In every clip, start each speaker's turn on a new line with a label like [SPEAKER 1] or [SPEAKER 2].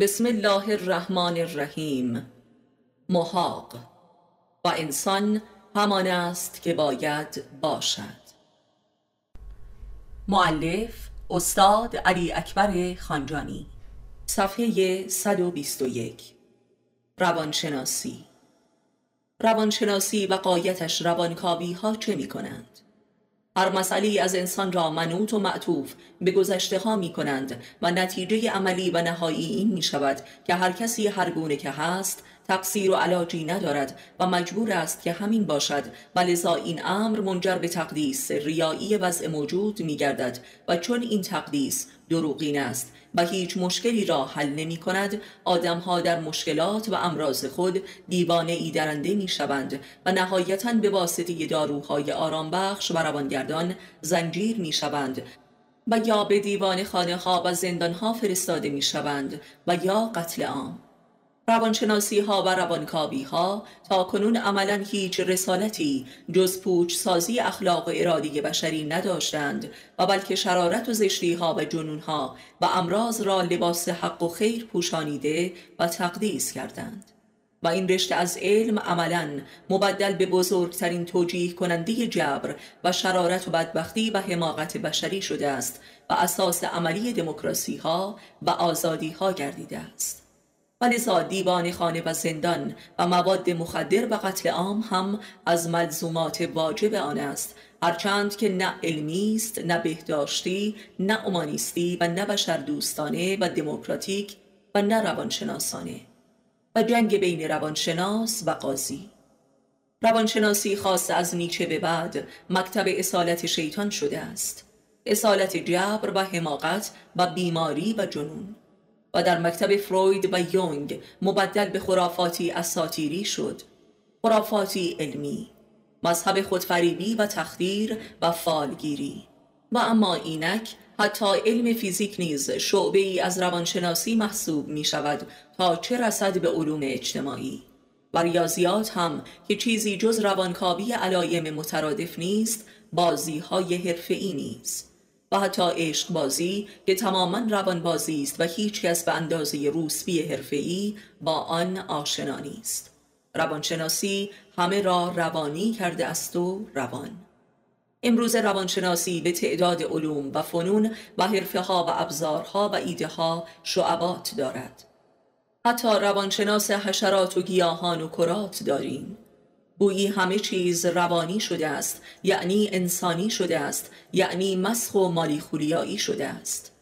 [SPEAKER 1] بسم الله الرحمن الرحیم محاق و انسان همان است که باید باشد معلف استاد علی اکبر خانجانی صفحه 121 روانشناسی روانشناسی و قایتش روانکاوی ها چه می کنند؟ هر مسئله از انسان را منوط و معطوف به گذشته ها می کنند و نتیجه عملی و نهایی این می شود که هر کسی هر گونه که هست تقصیر و علاجی ندارد و مجبور است که همین باشد. و لذا این امر منجر به تقدیس ریایی وضع موجود می گردد و چون این تقدیس دروغین است و هیچ مشکلی را حل نمی کند. آدمها در مشکلات و امراض خود دیوانه ای درنده می شوند و نهایتا به واسطه داروهای آرامبخش و روانگردان زنجیر می شوند و یا به دیوان خانه ها و زندان ها فرستاده می شوند و یا قتل عام. روانشناسی ها و روانکاوی ها تا کنون عملا هیچ رسالتی جز پوچ سازی اخلاق و ارادی بشری نداشتند و بلکه شرارت و زشتی ها و جنون ها و امراض را لباس حق و خیر پوشانیده و تقدیس کردند. و این رشته از علم عملا مبدل به بزرگترین توجیه کننده جبر و شرارت و بدبختی و حماقت بشری شده است و اساس عملی دموکراسی ها و آزادی ها گردیده است. و دیوان خانه و زندان و مواد مخدر و قتل عام هم از ملزومات واجب آن است. هرچند که نه علمی است نه بهداشتی نه اومانیستی و نه بشر دوستانه و دموکراتیک و نه روانشناسانه. و جنگ بین روانشناس و قاضی. روانشناسی خاص از نیچه به بعد مکتب اصالت شیطان شده است. اصالت جبر و حماقت و بیماری و جنون. و در مکتب فروید و یونگ مبدل به خرافاتی اساتیری شد. خرافاتی علمی مذهب خودفریبی و تخدیر و فالگیری. و اما اینک حتی علم فیزیک نیز شعبه ای از روانشناسی محسوب می شود تا چه رسد به علوم اجتماعی. و ریاضیات هم که چیزی جز روانکاوی علایم مترادف نیست بازی های حرفه‌ای نیست. حتی عشق بازی که تماما روان بازی است و هیچ کس به اندازه روسبی حرفه‌ای با آن آشنا نیست. روانشناسی همه را روانی کرده است و روان. امروز روانشناسی به تعداد علوم و فنون و حرفه ها و ابزارها و ایده ها شعبات دارد. حتی روانشناس حشرات و گیاهان و کرات داریم. گویی همه چیز روانی شده است یعنی انسانی شده است یعنی مسخ و مالی خولیایی شده است.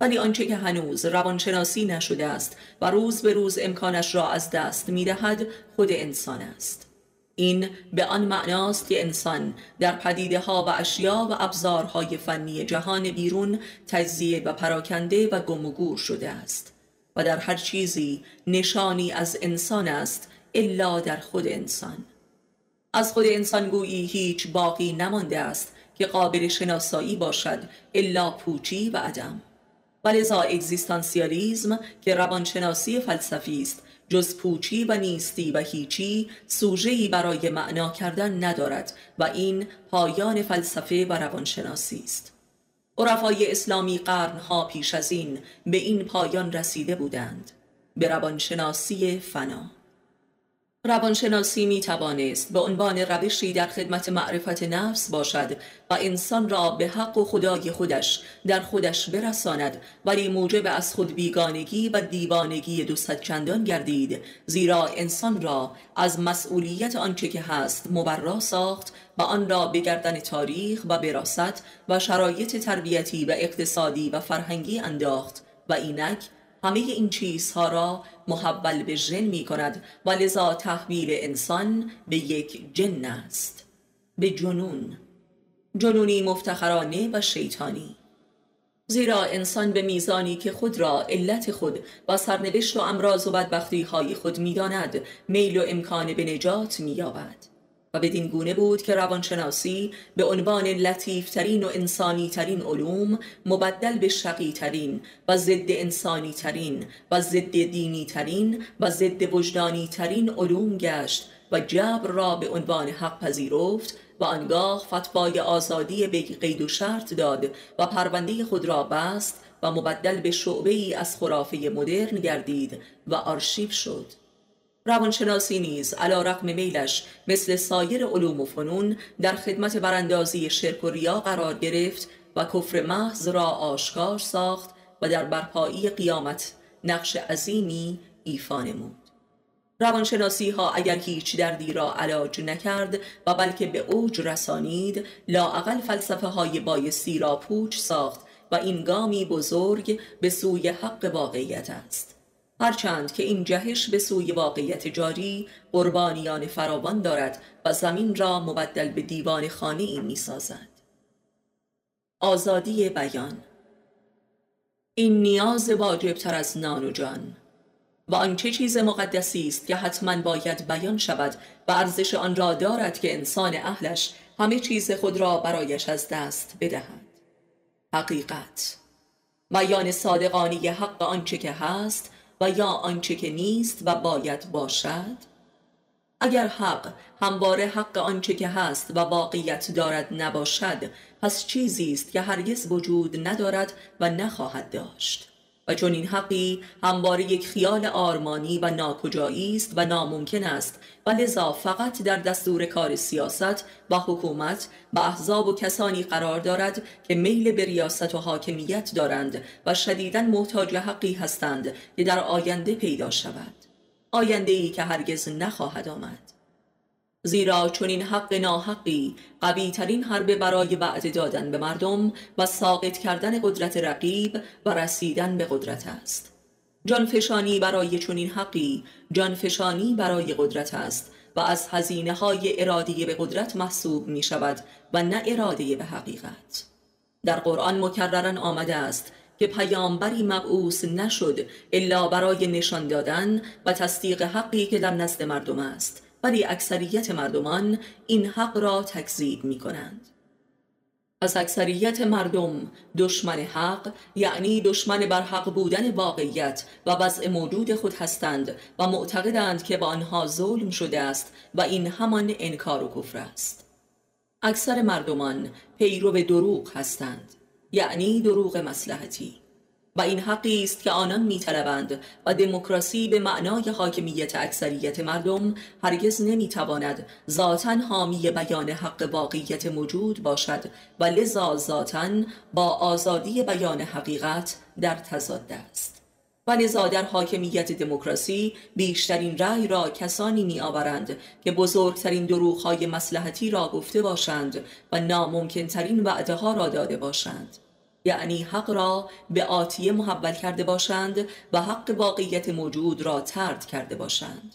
[SPEAKER 1] ولی آنچه که هنوز روانشناسی نشده است و روز به روز امکانش را از دست می دهد خود انسان است. این به آن معناست که انسان در پدیده ها و اشیا و ابزارهای فنی جهان بیرون تجزیه و پراکنده و گم و گور شده است و در هر چیزی نشانی از انسان است الا در خود انسان. از خود انسان گویی هیچ باقی نمانده است که قابل شناسایی باشد الا پوچی و عدم. ولذا اگزیستانسیالیزم که روانشناسی فلسفی است جز پوچی و نیستی و هیچی سوژه‌ای برای معنا کردن ندارد و این پایان فلسفه و روانشناسی است. عرفای اسلامی قرنها پیش از این به این پایان رسیده بودند. به روانشناسی فنا. روانشناسی می توانست به عنوان روشی در خدمت معرفت نفس باشد و انسان را به حق و خدای خودش در خودش برساند ولی موجب از خود بیگانگی و دیوانگی دو چندان گردید زیرا انسان را از مسئولیت آنچه که هست مبرا ساخت و آن را به گردن تاریخ و براست و شرایط تربیتی و اقتصادی و فرهنگی انداخت و اینک همه این چیزها را محول به جن می کند و لذا تحویل انسان به یک جن است. به جنون. جنونی مفتخرانه و شیطانی. زیرا انسان به میزانی که خود را علت خود و سرنوشت و امراض و بدبختی های خود می‌داند میل و امکان به نجات مییابد. و بدین گونه بود که روانشناسی به عنوان لطیفترین و انسانی ترین علوم مبدل به شقی ترین و ضد انسانی ترین و ضد دینی ترین و ضد وجدانی ترین علوم گشت و جبر را به عنوان حق پذیرفت و آنگاه فتوای آزادی به قید و شرط داد و پرونده خود را بست و مبدل به شعبه ای از خرافه مدرن گردید و آرشیو شد. روانشناسی نیز علا رقم میلش مثل سایر علوم و فنون در خدمت براندازی شرک و ریا قرار گرفت و کفر محض را آشکار ساخت و در برپایی قیامت نقش عظیمی ایفا نمود. روانشناسی ها اگر هیچ دردی را علاج نکرد و بلکه به اوج رسانید لاعقل فلسفه های بایستی را پوچ ساخت و این گامی بزرگ به سوی حق واقعیت است. هرچند که این جهش به سوی واقعیت جاری قربانیان فراوان دارد و زمین را مبدل به دیوان خانه ای می سازد. آزادی بیان. این نیاز واجب تر از نان و جان و آنچه چیز مقدسی است که حتما باید بیان شود و ارزش آن را دارد که انسان اهلش همه چیز خود را برایش از دست بدهد. حقیقت. بیان صادقانی حق آنچه که هست و یا آنچه که نیست و باید باشد؟ اگر حق همواره حق آنچه که هست و واقعیت دارد نباشد پس چیزی است که هرگز وجود ندارد و نخواهد داشت. و چون این حقی همواره یک خیال آرمانی و ناکجایی است و ناممکن است. و لذا فقط در دستور کار سیاست و حکومت و احزاب و کسانی قرار دارد که میل به ریاست و حاکمیت دارند و شدیدا محتاج حقی هستند که در آینده پیدا شود. آینده ای که هرگز نخواهد آمد. زیرا چون این حق ناحقی قوی ترین حرب برای وعده دادن به مردم و ساقط کردن قدرت رقیب و رسیدن به قدرت است. جانفشانی برای چنین حقی جانفشانی برای قدرت است و از هزینه های ارادی به قدرت محسوب می شود و نه اراده به حقیقت. در قرآن مکررن آمده است که پیامبری مبعوث نشد الا برای نشان دادن و تصدیق حقی که در نزد مردم است. ولی اکثریت مردمان این حق را تکذیب می کنند از اکثریت مردم دشمن حق یعنی دشمن بر حق بودن واقعیت و وضع موجود خود هستند و معتقدند که با آنها ظلم شده است و این همان انکار و کفر است. اکثر مردمان پیرو دروغ هستند یعنی دروغ مسلحتی و این حقی است که آنان میطلبند و دموکراسی به معنای حاکمیت اکثریت مردم هرگز نمی‌تواند ذاتا حامی بیان حق واقعیت موجود باشد و لذا ذاتا با آزادی بیان حقیقت در تضاد است. و لذا در حاکمیت دموکراسی بیشترین رأی را کسانی می آورند که بزرگترین دروغهای مسلحتی را گفته باشند و ناممکنترین وعده ها را داده باشند. یعنی حق را به آتیه محول کرده باشند و حق واقعیت موجود را ترد کرده باشند.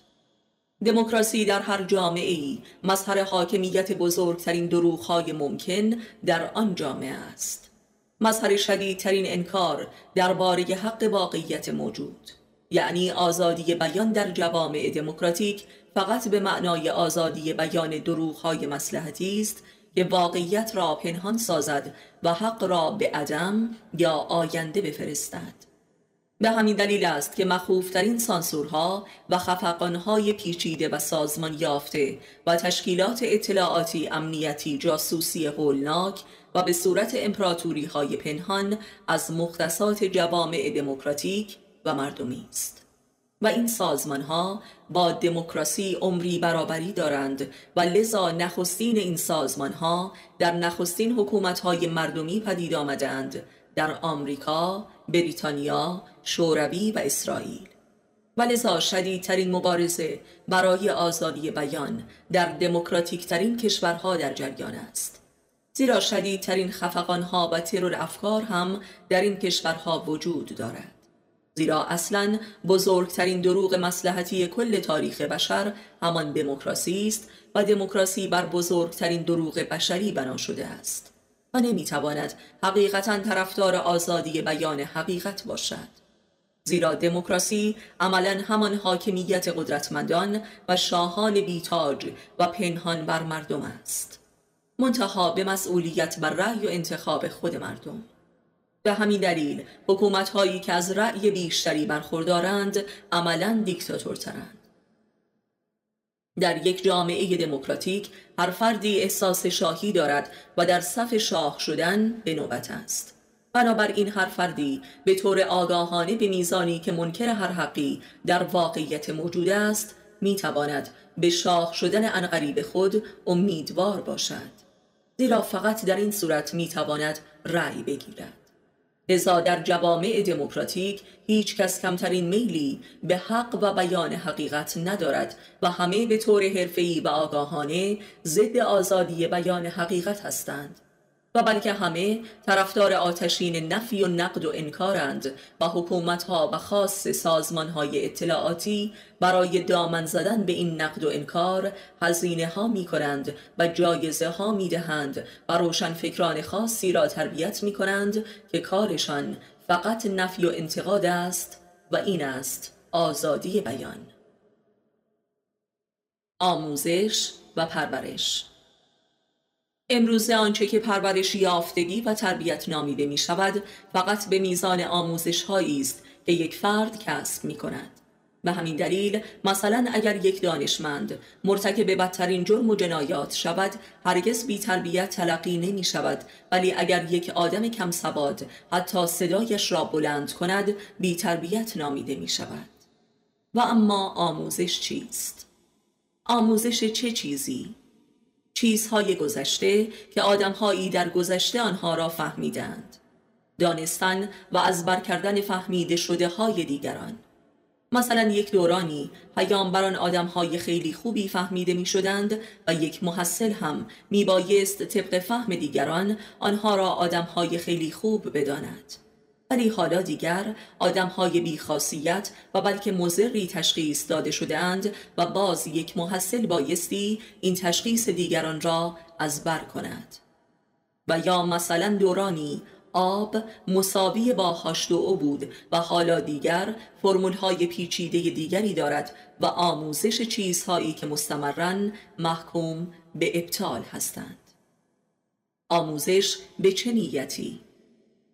[SPEAKER 1] دموکراسی در هر جامعه ای مظهر حاکمیت بزرگترین دروغهای ممکن در آن جامعه است. مظهر شدیدترین انکار درباره حق واقعیت موجود یعنی آزادی بیان در جوامع دموکراتیک فقط به معنای آزادی بیان دروغهای مسلحتی است که واقعیت را پنهان سازد و حق را به عدم یا آینده بفرستد به همین دلیل است که مخوفترین سانسورها و خفقانهای پیچیده و سازمان یافته و تشکیلات اطلاعاتی امنیتی جاسوسی هولناک و به صورت امپراتوری های پنهان از مختصات جوامع دموکراتیک و مردمی است. و این سازمان ها با دموکراسی عمری برابری دارند و لذا نخستین این سازمان ها در نخستین حکومت های مردمی پدید آمدند در آمریکا، بریتانیا، شوروی و اسرائیل. و لذا شدیدترین مبارزه برای آزادی بیان در دموکراتیک ترین کشورها در جریان است. زیرا شدیدترین خفقانها و ترور افکار هم در این کشورها وجود دارد. زیرا اصلا بزرگترین دروغ مسلحتی کل تاریخ بشر همان دموکراسی است و دموکراسی بر بزرگترین دروغ بشری بنا شده است و نمی‌تواند حقیقتا طرفدار آزادی بیان حقیقت باشد. زیرا دموکراسی عملا همان حاکمیت قدرتمندان و شاهان بیتاج و پنهان بر مردم است. منتها به مسئولیت بر رأی و انتخاب خود مردم. به همین دلیل حکومت هایی که از رأی بیشتری برخوردارند عملا دیکتاتورترند. در یک جامعه دموکراتیک هر فردی احساس شاهی دارد و در صف شاه شدن به نوبت است. بنابراین هر فردی به طور آگاهانه به میزانی که منکر هر حقی در واقعیت موجود است می‌تواند به شاخ شدن انقریب خود امیدوار باشد. زیرا فقط در این صورت می‌تواند رأی بگیرد. لذا در جوامع دموکراتیک هیچ کس کمترین میلی به حق و بیان حقیقت ندارد و همه به طور حرفه‌ای و آگاهانه ضد آزادی بیان حقیقت هستند. و بلکه همه طرفدار آتشین نفی و نقد و انکارند و حکومتها و خاص سازمانهای اطلاعاتی برای دامن زدن به این نقد و انکار هزینه ها می کنند و جایزه ها می دهند و روشن فکران خاصی را تربیت می کنند که کارشان فقط نفی و انتقاد است و این است آزادی بیان. آموزش و پرورش امروزه آنچه که پرورش یافتگی و تربیت نامیده می شود فقط به میزان آموزش هایی است که یک فرد کسب می کند. به همین دلیل مثلا اگر یک دانشمند مرتکب بدترین جرم و جنایات شود هرگز بی تربیت تلقی نمی شود ولی اگر یک آدم کم سواد حتی صدایش را بلند کند بی تربیت نامیده می شود و اما آموزش چیست؟ آموزش چه چیزی؟ چیزهای گذشته که آدمهایی در گذشته آنها را فهمیدند. دانستن و از بر کردن فهمیده شده های دیگران. مثلا یک دورانی پیامبران آدم های خیلی خوبی فهمیده می شدند و یک محصل هم می بایست طبق فهم دیگران آنها را آدم های خیلی خوب بداند. ولی حالا دیگر آدم های بیخاصیت و بلکه مزری تشخیص داده شده اند و باز یک محصل بایستی این تشخیص دیگران را از بر کند و یا مثلا دورانی آب مساوی با هاشت او بود و حالا دیگر فرمول های پیچیده دیگری دارد و آموزش چیزهایی که مستمرن محکوم به ابطال هستند آموزش به چه نیتی؟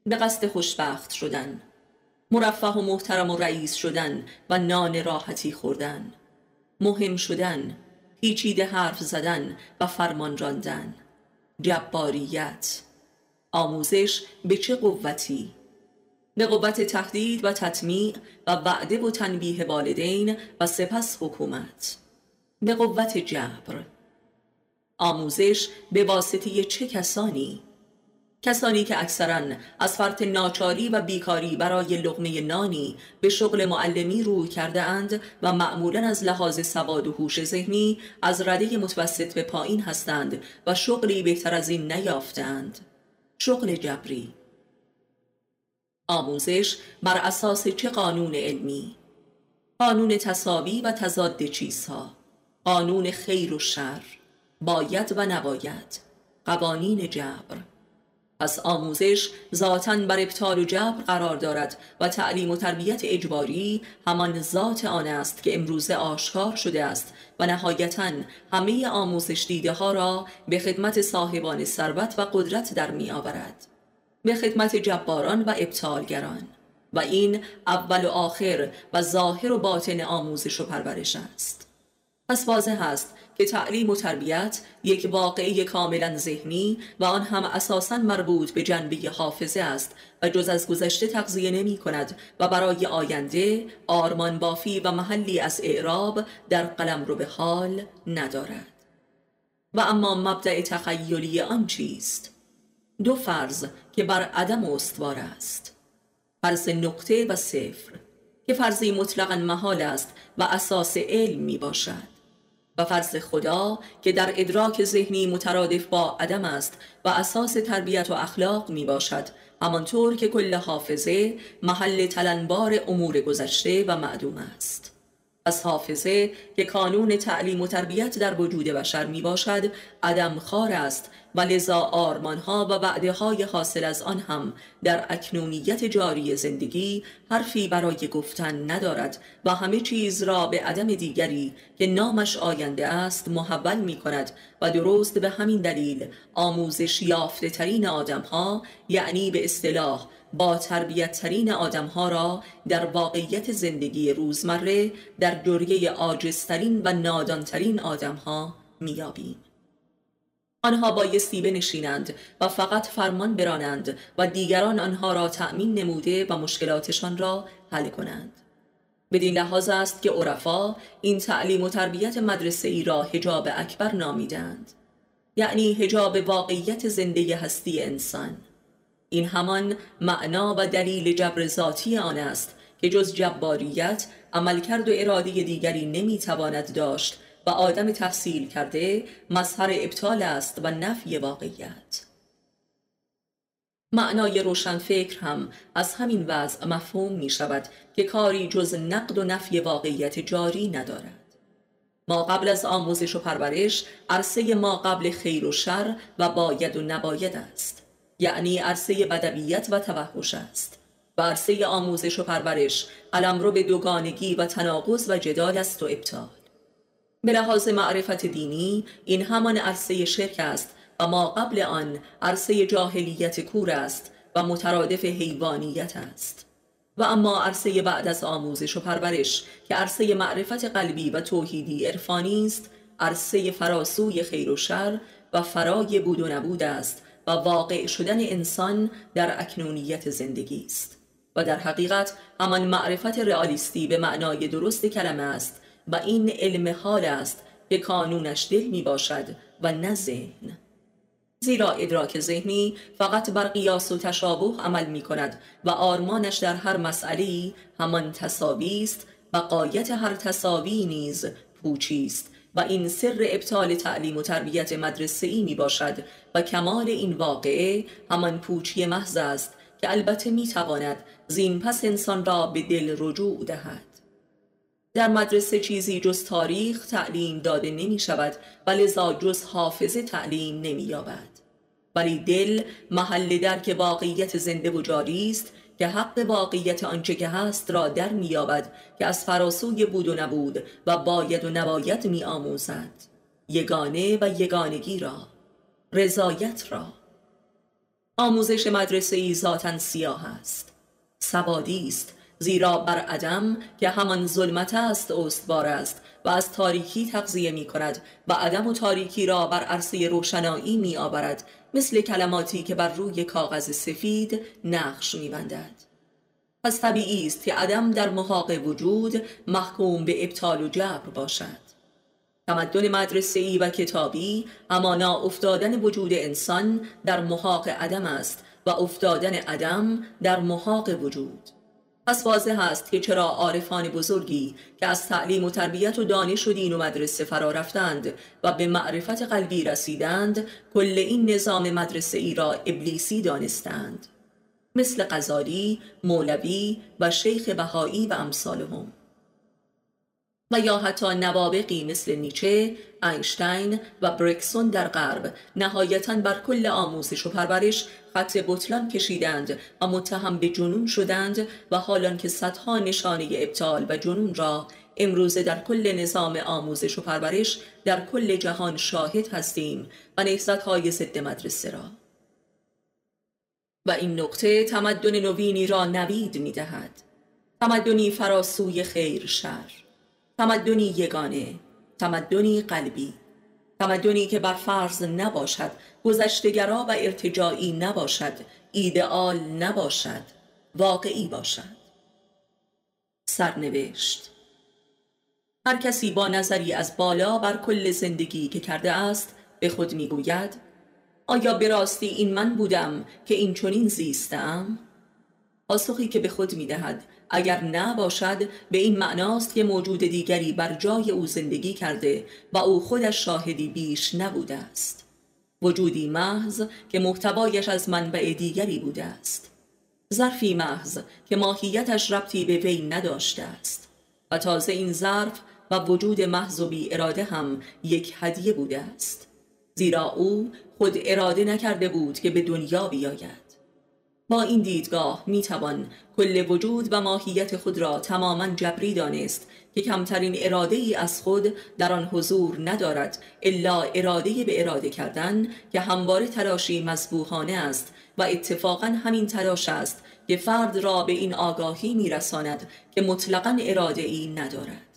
[SPEAKER 1] به قصد خوشبخت شدن مرفه و محترم و رئیس شدن و نان راحتی خوردن مهم شدن پیچیده حرف زدن و فرمان راندن. جباریت آموزش به چه قوتی؟ به قوت تهدید و تطمیع و وعده و تنبیه والدین و سپس حکومت. به قوت جبر. آموزش به واسطه چه کسانی؟ کسانی که اکثرا از فرط ناچاری و بیکاری برای لغمه نانی به شغل معلمی روی کرده اند و معمولا از لحاظ سواد و هوش ذهنی از رده متوسط به پایین هستند و شغلی بهتر از این نیافتند. شغل جبری. آموزش بر اساس چه قانون علمی؟ قانون تصاوی و تضاد چیزها. قانون خیر و شر. باید و نباید. قوانین جبر. پس آموزش ذاتا بر ابطال و جبر قرار دارد و تعلیم و تربیت اجباری همان ذات آن است که امروزه آشکار شده است و نهایتا همه آموزش دیده ها را به خدمت صاحبان ثروت و قدرت در می آورد. به خدمت جباران و ابطالگران. و این اول و آخر و ظاهر و باطن آموزش و پرورش است. پس واضح است که تعلیم و تربیت یک واقعی کاملا ذهنی و آن هم اساسا مربوط به جنبه حافظه است و جز از گذشته تغذیه نمی کند و برای آینده آرمان بافی و محلی از اعراب در قلم رو به حال ندارد. و اما مبدع تخیلی آن چیست؟ دو فرض که بر عدم استوار است. فرض نقطه و صفر که فرضی مطلقا محال است و اساس علم می باشد. و فرض خدا که در ادراک ذهنی مترادف با عدم است و اساس تربیت و اخلاق می باشد همانطور که کل حافظه محل تلنبار امور گذشته و معدوم است. از حافظه که کانون تعلیم و تربیت در وجود بشر می باشد عدم خار است و لذا آرمانها و وعده های حاصل از آن هم در اکنونیت جاری زندگی حرفی برای گفتن ندارد و همه چیز را به عدم دیگری که نامش آینده است محول می کند و درست به همین دلیل آموزش یافته ترین آدم ها یعنی به اصطلاح با تربیت ترین آدم ها را در واقعیت زندگی روزمره در جریه آجسترین و نادانترین آدم ها میابیم. آنها بایستی بنشینند و فقط فرمان برانند و دیگران آنها را تأمین نموده و مشکلاتشان را حل کنند. بدین لحاظ است که عرفا این تعلیم و تربیت مدرسه ای را هجاب اکبر نامیدند. یعنی هجاب واقعیت زنده هستی انسان. این همان معنا و دلیل جبر ذاتی آن است که جز جباریت عملکرد و اراده دیگری نمی‌تواند داشت و آدم تحصیل کرده مظهر ابطال است و نفی واقعیت. معنای روشنفکر هم از همین وضع مفهوم می شود که کاری جز نقد و نفی واقعیت جاری ندارد. ما قبل از آموزش و پرورش عرصه ما قبل خیر و شر و باید و نباید است. یعنی عرصه بدویت و توحش است. و عرصه آموزش و پرورش رو به دوگانگی و تناقض و جدال است و ابطال. به لحاظ معرفت دینی این همان عرصه شرک است و ما قبل آن عرصه جاهلیت کور است و مترادف حیوانیت است. و اما عرصه بعد از آموزش و پرورش که عرصه معرفت قلبی و توحیدی عرفانی است عرصه فراسوی خیر و شر و فرای بود و نبود است و واقع شدن انسان در اکنونیت زندگی است. و در حقیقت همان معرفت رئالیستی به معنای درست کلمه است و این علم حال است که کانونش دل می باشد و نه ذهن. زیرا ادراک ذهنی فقط بر قیاس و تشابه عمل می کند و آرمانش در هر مسئله همان تصاوی است و قایت هر تصاوی نیز پوچی است و این سر ابطال تعلیم و تربیت مدرسه ای می باشد و کمال این واقعه همان پوچی محض است که البته می تواند زین پس انسان را به دل رجوع دهد. در مدرسه چیزی جز تاریخ تعلیم داده نمی شود و لذا جز حافظه تعلیم نمی یابد. ولی دل محل درک واقعیت زنده و جاری است که حق واقعیت آنچه که هست را در مییابد که از فراسوی بود و نبود و باید و نباید می آموزد. یگانه و یگانگی را رضایت را. آموزش مدرسه ای ذاتا سیاه است. سوادی است. زیرا بر عدم که همان ظلمت است استوار است و از تاریکی تغذیه می کند و عدم و تاریکی را بر عرصه روشنایی می آورد مثل کلماتی که بر روی کاغذ سفید نقش می بندد. پس طبیعی است که عدم در محاق وجود محکوم به ابطال و جبر باشد تمدن مدرسه‌ای و کتابی امانا افتادن وجود انسان در محاق عدم است و افتادن عدم در محاق وجود پس واضح است که چرا عارفان بزرگی که از تعلیم و تربیت و دانش و دین و مدرسه فرا رفتند و به معرفت قلبی رسیدند کل این نظام مدرسه ای را ابلیسی دانستند. مثل غزالی، مولوی و شیخ بهایی و امثالهم. و یا حتی نوابقی مثل نیچه، اینشتین و برکسون در غرب. نهایتا بر کل آموزش و پرورش خط بطلان کشیدند و متهم به جنون شدند و حالان که صدها نشانه ابطال و جنون را امروزه در کل نظام آموزش و پرورش در کل جهان شاهد هستیم و های ضد مدرسه را. و این نقطه تمدن نوینی را نوید می دهد تمدنی فراسوی خیر شر. تمدنی یگانه تمدنی قلبی. تمدنی که بر فرض نباشد گذشتگرا و ارتجاعی نباشد ایدئال نباشد واقعی باشد. سرنوشت هر کسی با نظری از بالا بر کل زندگی که کرده است به خود می‌گوید آیا به راستی این من بودم که این چنین زیستم پاسخی که به خود می‌دهد اگر نباشد به این معناست که موجود دیگری بر جای او زندگی کرده و او خودش شاهدی بیش نبوده است. وجودی محض که محتوایش از منبع دیگری بوده است. ظرفی محض که ماهیتش ربطی به وی نداشته است. و تازه این ظرف و وجود محض و بی اراده هم یک هدیه بوده است. زیرا او خود اراده نکرده بود که به دنیا بیاید. با این دیدگاه می توان کل وجود و ماهیت خود را تماما جبری دانست که کمترین اراده ای از خود در آن حضور ندارد الا اراده به اراده کردن که همواره تلاشی مذبوحانه است و اتفاقا همین تلاش است که فرد را به این آگاهی میرساند که مطلقا اراده ای ندارد.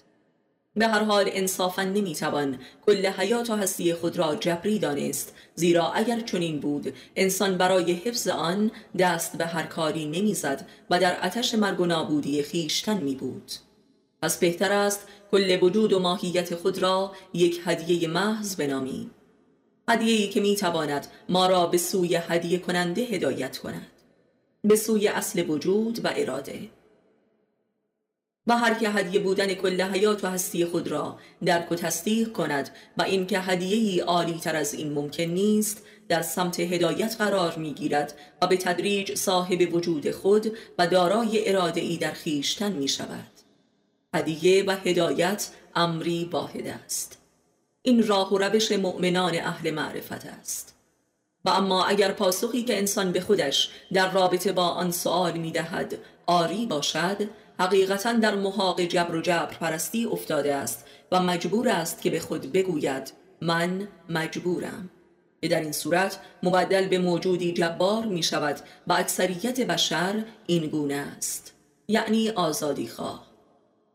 [SPEAKER 1] به هر حال انصافا نمی‌توان کل حیات و هستی خود را جبری دانست. زیرا اگر چنین بود انسان برای حفظ آن دست به هر کاری نمی‌زد و در آتش مرگ و نابودی خیشتن می بود پس بهتر است کل وجود و ماهیت خود را یک هدیه محض بنامیم هدیه‌ای که می‌تواند ما را به سوی هدیه کننده هدایت کند. به سوی اصل وجود و اراده. و هر که هدیه بودن کل حیات و هستی خود را درک و تصدیق کند و اینکه هدیه‌ای عالی تر از این ممکن نیست در سمت هدایت قرار می گیرد و به تدریج صاحب وجود خود و دارای اراده ای در خیشتن می شود هدیه و هدایت امری واحد است. این راه و روش مؤمنان اهل معرفت است. و اما اگر پاسخی که انسان به خودش در رابطه با آن سؤال می دهد آری باشد حقیقتا در محاق جبر و جبر پرستی افتاده است و مجبور است که به خود بگوید من مجبورم. در این صورت مبدل به موجودی جبار می شود و اکثریت بشر این گونه است. یعنی آزادی خواه.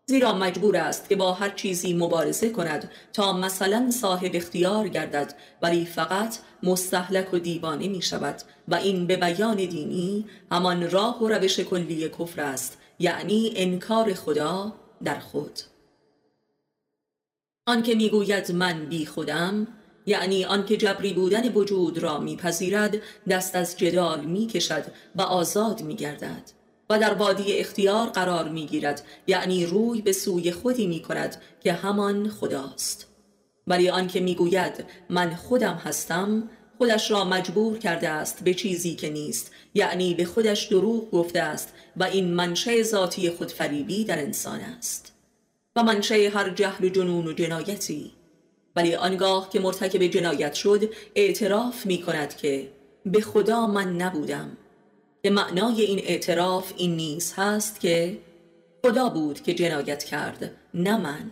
[SPEAKER 1] زیرا مجبور است که با هر چیزی مبارزه کند تا مثلا صاحب اختیار گردد ولی فقط مستحلک و دیوانه می شود و این به بیان دینی همان راه و روش کلی کفر است یعنی انکار خدا در خود. آنکه می‌گوید من بی خودم یعنی آنکه جبری بودن وجود را میپذیرد دست از جدال می‌کشد و آزاد میگردد و در وادی اختیار قرار می‌گیرد یعنی روی به سوی خودی می‌کند که همان خداست. ولی آنکه می‌گوید من خودم هستم خودش را مجبور کرده است به چیزی که نیست یعنی به خودش دروغ گفته است و این منشه ذاتی خودفریبی در انسان است. و منشه هر جهل جنون و جنایتی. ولی آنگاه که مرتکب جنایت شد اعتراف می کند که به خدا من نبودم. به معنای این اعتراف این نیز هست که خدا بود که جنایت کرد نه من.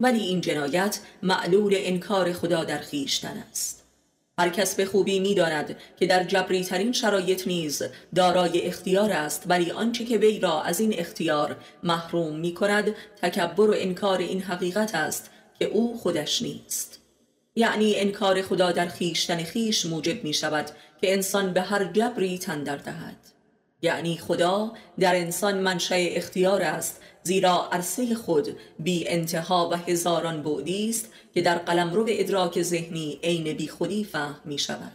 [SPEAKER 1] ولی این جنایت معلول انکار خدا در خیشتن است. هر کس به خوبی می‌داند که در جبری ترین شرایط نیز دارای اختیار است ولی آنچه که وی را از این اختیار محروم می کند تکبر و انکار این حقیقت است که او خودش نیست. یعنی انکار خدا در خیشتن خیش موجب می شود که انسان به هر جبری تندر دهد. یعنی خدا در انسان منشأ اختیار است زیرا عرصه خود بی انتها و هزاران بعدی است که در قلمرو ادراک ذهنی عین بیخودی فهم می شود.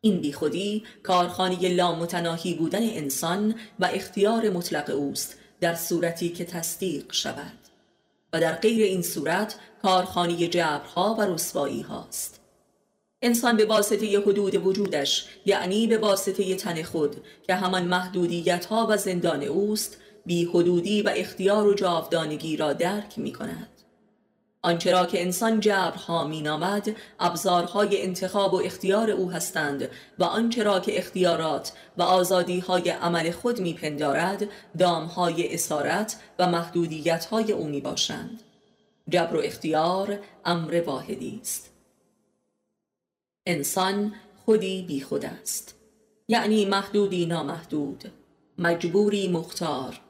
[SPEAKER 1] این بیخودی کارخانه لامتناهی بودن انسان و اختیار مطلق اوست در صورتی که تصدیق شود و در غیر این صورت کارخانه جبرها و رسوایی هاست. انسان به واسطه حدود وجودش یعنی به واسطه تن خود که همان محدودیت ها و زندان اوست بی حدودی و اختیار و جاودانگی را درک می کند آنچه را که انسان جبرها می نامد ابزارهای انتخاب و اختیار او هستند و آنچه را که اختیارات و آزادیهای عمل خود می پندارد دامهای اسارت و محدودیتهای او می باشند جبر و اختیار امر واحدی است. انسان خودی بی خود است. یعنی محدودی نامحدود. مجبوری مختار.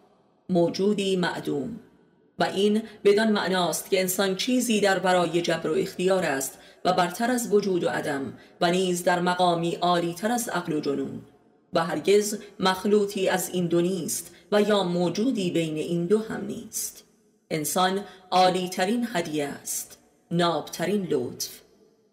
[SPEAKER 1] موجودی معدوم. و این بدان معناست که انسان چیزی در برای جبر و اختیار است و برتر از وجود و عدم و نیز در مقامی عالی تر از عقل و جنون. و هرگز مخلوطی از این دو نیست و یا موجودی بین این دو هم نیست. انسان عالی ترین هدیه است نابترین لطف.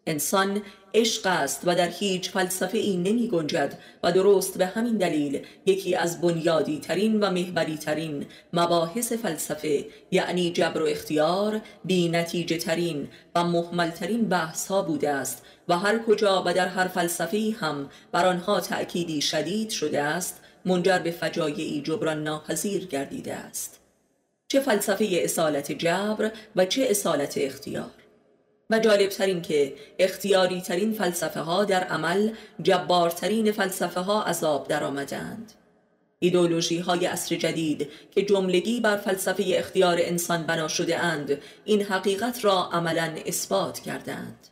[SPEAKER 1] انسان عشق است و در هیچ فلسفه این نمی گنجد و درست به همین دلیل یکی از بنیادی ترین و محوری ترین مباحث فلسفه یعنی جبر و اختیار بی نتیجه ترین و محمل ترین بحث ها بوده است و هر کجا و در هر فلسفه هم بر آنها تأکیدی شدید شده است منجر به فجایعی جبران ناپذیر گردیده است. چه فلسفه اصالت جبر و چه اصالت اختیار؟ و جالب ترین که اختیاری ترین فلسفه ها در عمل جبارترین فلسفه ها عذاب در آمدند. ایدولوژی های عصر جدید که جملگی بر فلسفه اختیار انسان بنا شده اند این حقیقت را عملا اثبات کردند.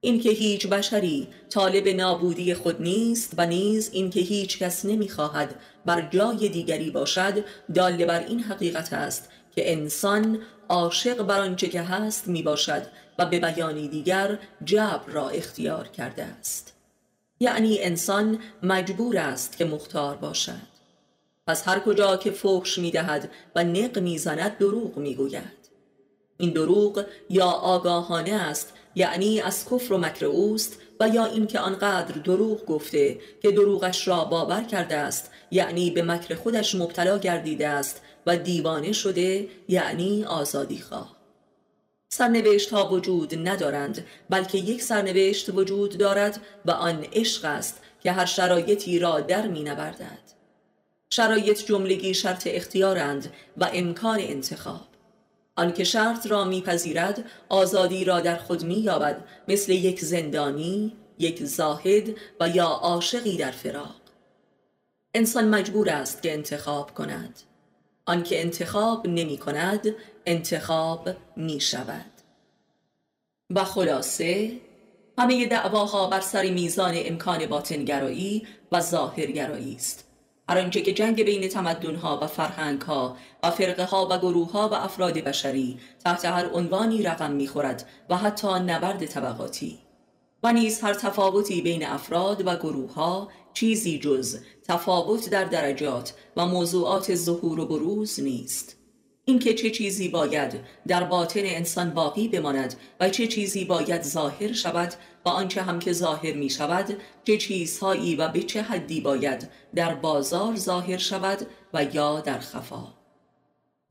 [SPEAKER 1] اینکه هیچ بشری طالب نابودی خود نیست و نیز اینکه هیچ کس نمی‌خواهد بر جای دیگری باشد دال بر این حقیقت است که انسان عاشق بر آنچه که هست می باشد و به بیانی دیگر جبر را اختیار کرده است. یعنی انسان مجبور است که مختار باشد. پس هر کجا که فحش می دهد و نق می زند دروغ می گوید این دروغ یا آگاهانه است یعنی از کفر و مکر اوست و یا اینکه آنقدر دروغ گفته که دروغش را باور کرده است یعنی به مکر خودش مبتلا گردیده است و دیوانه شده یعنی آزادی خواه. سرنوشت ها وجود ندارند بلکه یک سرنوشت وجود دارد و آن عشق است که هر شرایطی را در می نبردد شرایط جملگی شرط اختیارند و امکان انتخاب. آنکه شرط را میپذیرد آزادی را در خود مییابد مثل یک زندانی یک زاهد و یا عاشقی در فراق. انسان مجبور است که انتخاب کند. آنکه انتخاب نمی کند انتخاب می شود. و خلاصه همه دعواها بر سر میزان امکان باطنگرایی و ظاهرگرایی است. هر آنچه که جنگ بین تمدنها و فرهنگها و فرقه ها و گروه ها و افراد بشری تحت هر عنوانی رقم می‌خورد و حتی نبرد طبقاتی. و نیز هر تفاوتی بین افراد و گروه ها چیزی جز تفاوت در درجات و موضوعات ظهور و بروز نیست. اینکه چه چیزی باید در باطن انسان باقی بماند و چه چیزی باید ظاهر شود و آنچه هم که ظاهر می شود چه چیزهایی و به چه حدی باید در بازار ظاهر شود و یا در خفا.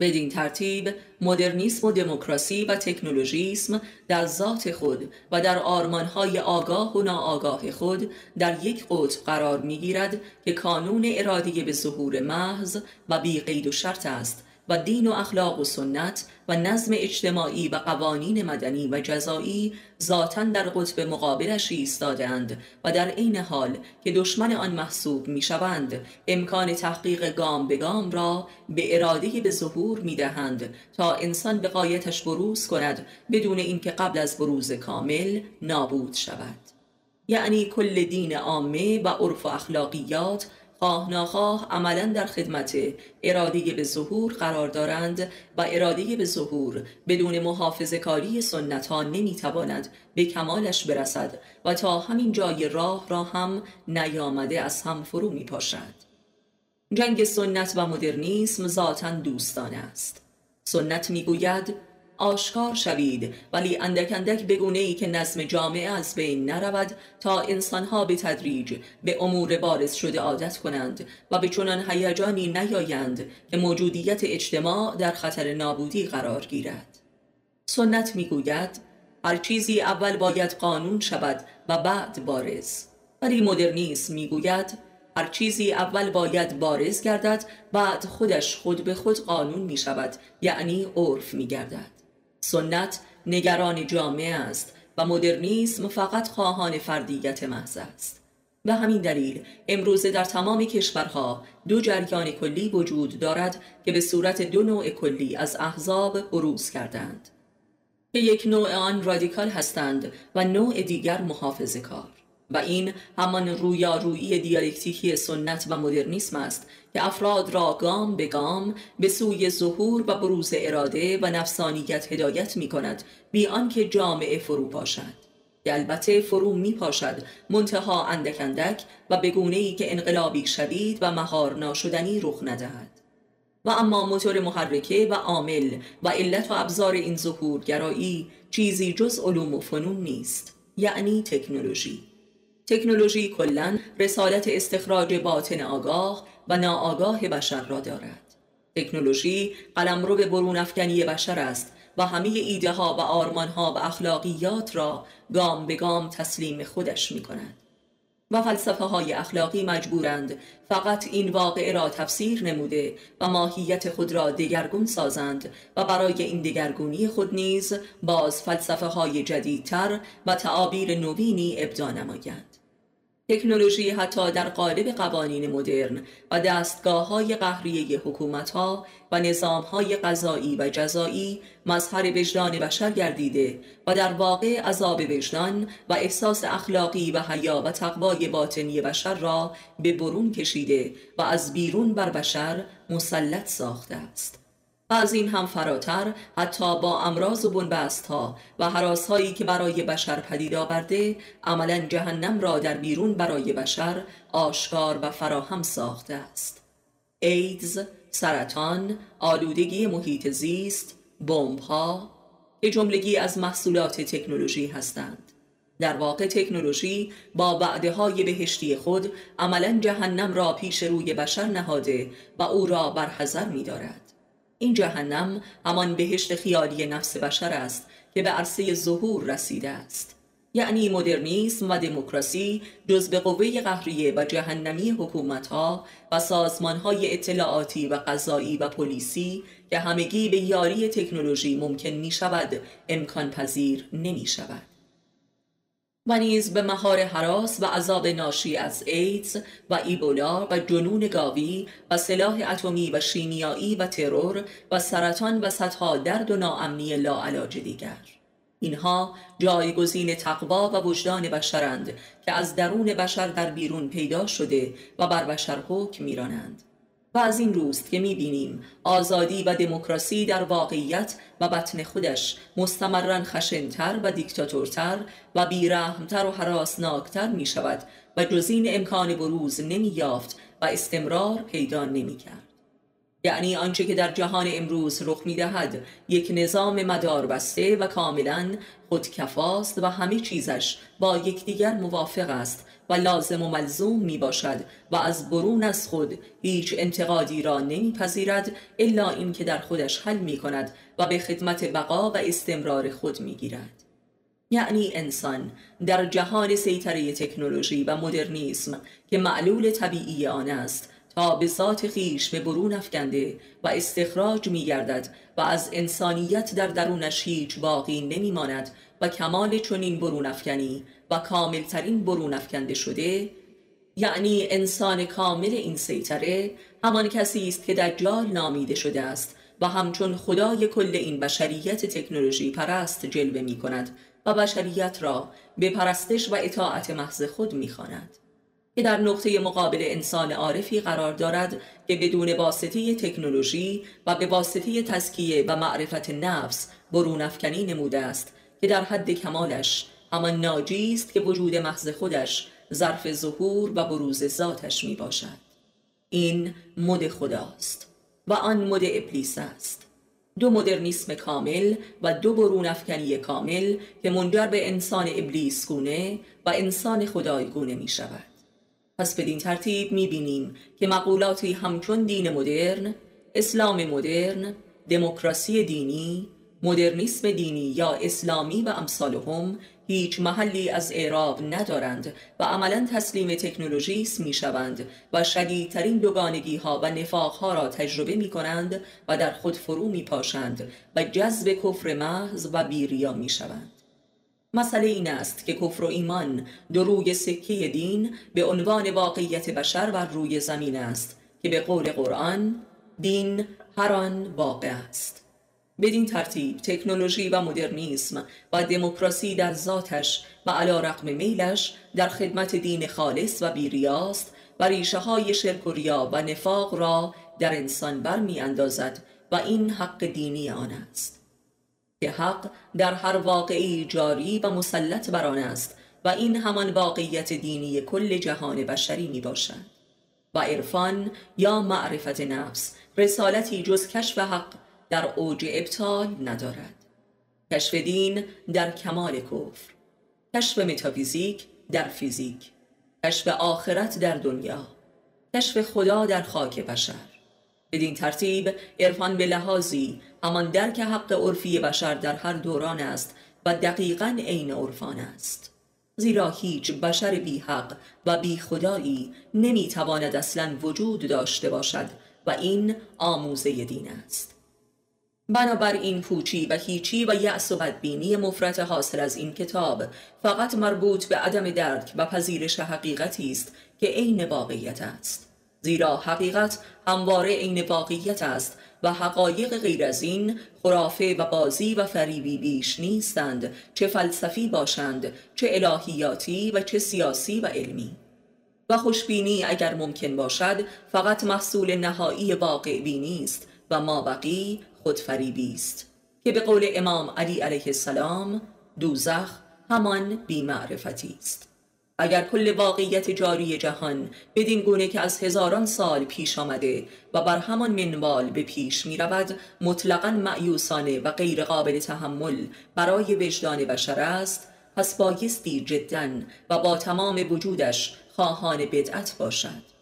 [SPEAKER 1] بدین ترتیب مدرنیسم و دموکراسی و تکنولوژیسم در ذات خود و در آرمانهای آگاه و ناآگاه خود در یک قطب قرار می‌گیرد که کانون ارادی به ظهور محض و بی قید و شرط است. و دین و اخلاق و سنت و نظم اجتماعی و قوانین مدنی و جزایی ذاتا در قطب مقابلش ایستادهاند و در عین حال که دشمن آن محسوب می‌شوند امکان تحقیق گام به گام را به اراده به ظهور می‌دهند تا انسان به قایتش بروز کند بدون اینکه قبل از بروز کامل نابود شود. یعنی کل دین عامه و عرف و اخلاقیات خواه ناخواه عملا در خدمت اراده به ظهور قرار دارند و اراده به ظهور بدون محافظ کاری سنت ها نمی‌تواند به کمالش برسد و تا همین جای راه را هم نیامده از هم فرو می پاشد. جنگ سنت و مدرنیسم ذاتا دوستانه است. سنت می‌گوید آشکار شوید ولی اندک اندک بگونه ای که نظم جامعه از بین نرود تا انسانها به تدریج به امور بارز شده عادت کنند و به چنان هیجانی نیایند که موجودیت اجتماع در خطر نابودی قرار گیرد. سنت می‌گوید هر چیزی اول باید قانون شود و بعد بارز ولی مدرنیسم می‌گوید هر چیزی اول باید بارز گردد بعد خودش خود به خود قانون می شود یعنی عرف می گردد سنت نگران جامعه است و مدرنیسم فقط خواهان فردیت محض است. و همین دلیل امروزه در تمام کشورها دو جریان کلی وجود دارد که به صورت دو نوع کلی از احزاب بروز کردند. که یک نوع آن رادیکال هستند و نوع دیگر محافظه کار و این همان رویارویی دیالکتیکی سنت و مدرنیسم است که افراد را گام به گام به سوی ظهور و بروز اراده و نفسانیت هدایت می کند بی آنکه جامعه فرو پاشد. که البته فرو می پاشد منتها اندک اندک و به ای که انقلابی شدید و مهار ناشدنی رخ ندهد. و اما موتور محرکه و عامل و علت و ابزار این ظهورگرایی چیزی جز علوم و فنون نیست یعنی تکنولوژی. تکنولوژی کلا رسالت استخراج باطن آگاه و ناآگاه بشر را دارد. تکنولوژی قلمرو برون افکنی بشر است و همه ایده ها و آرمان ها و اخلاقیات را گام به گام تسلیم خودش می کند و فلسفه های اخلاقی مجبورند فقط این واقعه را تفسیر نموده و ماهیت خود را دگرگون سازند و برای این دگرگونی خود نیز باز فلسفه های جدیدتر و تعابیر نوینی ابدا نمایند. تکنولوژی حتی در قالب قوانین مدرن و دستگاه های قهریه حکومت ها و نظام های قضایی و جزایی مظهر وجدان بشر گردیده و در واقع عذاب وجدان و احساس اخلاقی و حیا و تقوای باطنی بشر را به برون کشیده و از بیرون بر بشر مسلط ساخته است. و از این هم فراتر حتی با امراض و بنبست ها و حراس هایی که برای بشر پدید آورده عملا جهنم را در بیرون برای بشر آشکار و فراهم ساخته است ایدز، سرطان، آلودگی محیط زیست، بمب ها که جملگی از محصولات تکنولوژی هستند در واقع تکنولوژی با وعده های بهشتی خود عملا جهنم را پیش روی بشر نهاده و او را برحضر می دارد. این جهنم همان بهشت خیالی نفس بشر است که به عرصه ظهور رسیده است. یعنی مدرنیسم و دموکراسی جز به قوه قهریه و جهنمی حکومت ها و سازمان های اطلاعاتی و قضایی و پلیسی که همگی به یاری تکنولوژی ممکن می شود امکان پذیر نمی شود و نیز به مهار حراس و عذاب ناشی از ایدز و ایبولا و جنون گاوی و سلاح اتمی و شیمیایی و ترور و سرطان و صدها درد و ناامنی لاعلاج دیگر. اینها جایگزین تقوا و وجدان بشرند که از درون بشر در بیرون پیدا شده و بر بشر حکم میرانند. و از این روست که می‌بینیم آزادی و دموکراسی در واقعیت و بطن خودش مستمرا خشنتر و دیکتاتورتر و بیرحمتر و حراسناکتر می شود و جزین امکان بروز نمی یافت و استمرار پیدا نمی کرد. یعنی آنچه که در جهان امروز رخ می دهد یک نظام مدار بسته و کاملا خودکفاست و همه چیزش با یکدیگر موافق است و لازم و ملزوم می باشد و از برون از خود هیچ انتقادی را نمیپذیرد الا اینکه در خودش حل می کند و به خدمت بقا و استمرار خود می گیرد. یعنی انسان در جهان سیطره تکنولوژی و مدرنیسم که معلول طبیعی آن است تا به ذات خیش به برون افکنده و استخراج می گردد و از انسانیت در درونش هیچ باقی نمی ماند و کمال چنین برون افکنی و کاملترین برون افکنده شده یعنی انسان کامل این سیطره همان کسی است که دجال نامیده شده است و همچون خدای کل این بشریت تکنولوژی پرست جلوه می کند و بشریت را به پرستش و اطاعت محض خود می خاند. که در نقطه مقابل انسان عارفی قرار دارد که بدون واسطه تکنولوژی و به واسطه تزکیه و معرفت نفس برون افکنی نموده است که در حد کمالش همان ناجی است که وجود محض خودش ظرف ظهور و بروز ذاتش می باشد. این مد خداست و آن مد ابلیس است. دو مدرنیسم کامل و دو برون افکنی کامل که منجر به انسان ابلیس گونه و انسان خدایگونه می شود. پس بدین ترتیب می بینیم که مقولاتی همچون دین مدرن، اسلام مدرن، دموکراسی دینی، مدرنیسم دینی یا اسلامی و امثالهم هیچ محلی از اعراب ندارند و عملا تسلیم تکنولوژیست می شوند و شدیدترین دوگانگی ها و نفاق ها را تجربه می کنند و در خود فرو می پاشند و جذب کفر محض و بیریا می شوند. مسئله این است که کفر و ایمان دو روی سکه دین به عنوان واقعیت بشر بر روی زمین است که به قول قرآن دین هر آن واقع است. بدین ترتیب تکنولوژی و مدرنیسم و دموکراسی در ذاتش و علا رقم میلش در خدمت دین خالص و بیریاست و ریشه های شرک و ریا و نفاق را در انسان برمی اندازد و این حق دینی آن است. که حق در هر واقعی جاری و مسلط بر آن است و این همان واقعیت دینی کل جهان بشری می باشد. و عرفان یا معرفت نفس رسالتی جز کشف حق در اوج ابطال ندارد. کشف دین در کمال کفر کشف متافیزیک در فیزیک کشف آخرت در دنیا کشف خدا در خاک بشر. بدین ترتیب عرفان به لحاظی همان درک حق عرفی بشر در هر دوران است و دقیقا عین عرفان است. زیرا هیچ بشر بی حق و بی خدایی نمی تواند اصلا وجود داشته باشد و این آموزه دین است. بنابراین پوچی و هیچی و یأس و بدبینی مفرت حاصل از این کتاب فقط مربوط به عدم درک و پذیرش حقیقتی است که عین واقعیت است. زیرا حقیقت همواره عین واقعیت است و حقایق غیر از این خرافه و بازی و فریبی بیش نیستند چه فلسفی باشند چه الهیاتی و چه سیاسی و علمی. و خوشبینی اگر ممکن باشد فقط محصول نهایی واقع بینی است و ما بقی خودفریبی است. که به قول امام علی علیه السلام دوزخ همان بیمعرفتی است. اگر کل واقعیت جاری جهان بدین گونه که از هزاران سال پیش آمده و بر همان منوال به پیش می رود مطلقا معیوسانه و غیر قابل تحمل برای وجدان بشر است پس بایستی جدا و با تمام وجودش خواهان بدعت باشد.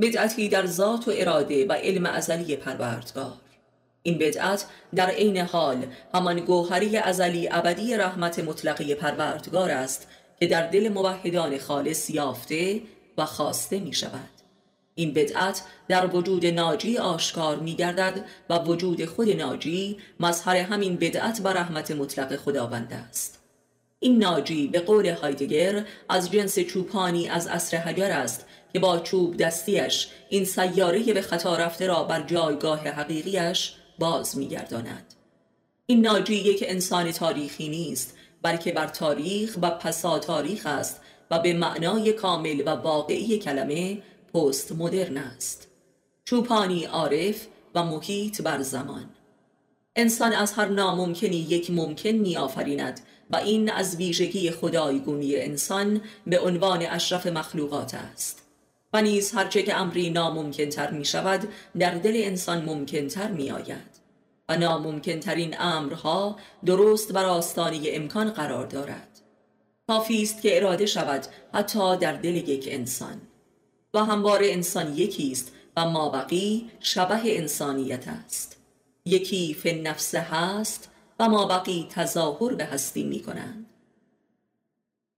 [SPEAKER 1] بدعتی در ذات و اراده و علم ازلی پروردگار. این بدعت در عین حال همان گوهری ازلی ابدی رحمت مطلقه پروردگار است که در دل موحدان خالص یافته و خواسته می شود این بدعت در وجود ناجی آشکار می گردد و وجود خود ناجی مظهر همین بدعت و رحمت مطلق خداوند است. این ناجی به قول هایدگر از جنس چوپانی از اصر حجر است که با چوب دستیش این سیاره به خطا رفته را بر جایگاه حقیقیش باز میگرداند. این ناجی یک انسان تاریخی نیست بلکه بر تاریخ و پسا تاریخ است و به معنای کامل و واقعی کلمه پست مدرن است. چوپانی عارف و محیط بر زمان. انسان از هر ناممکنی یک ممکن می آفریند و این از ویژگی خدایگونی انسان به عنوان اشرف مخلوقات است. و نیز هرچه که امری ناممکن تر می شود در دل انسان ممکن تر می آید و ناممکن ترین امرها درست بر آستانه امکان قرار دارد. کافی است که اراده شود حتی در دل یک انسان. و همواره انسان یکی است و مابقی شبه انسانیت است. یکی فی نفس هست و مابقی تظاهر به هستی می کنند.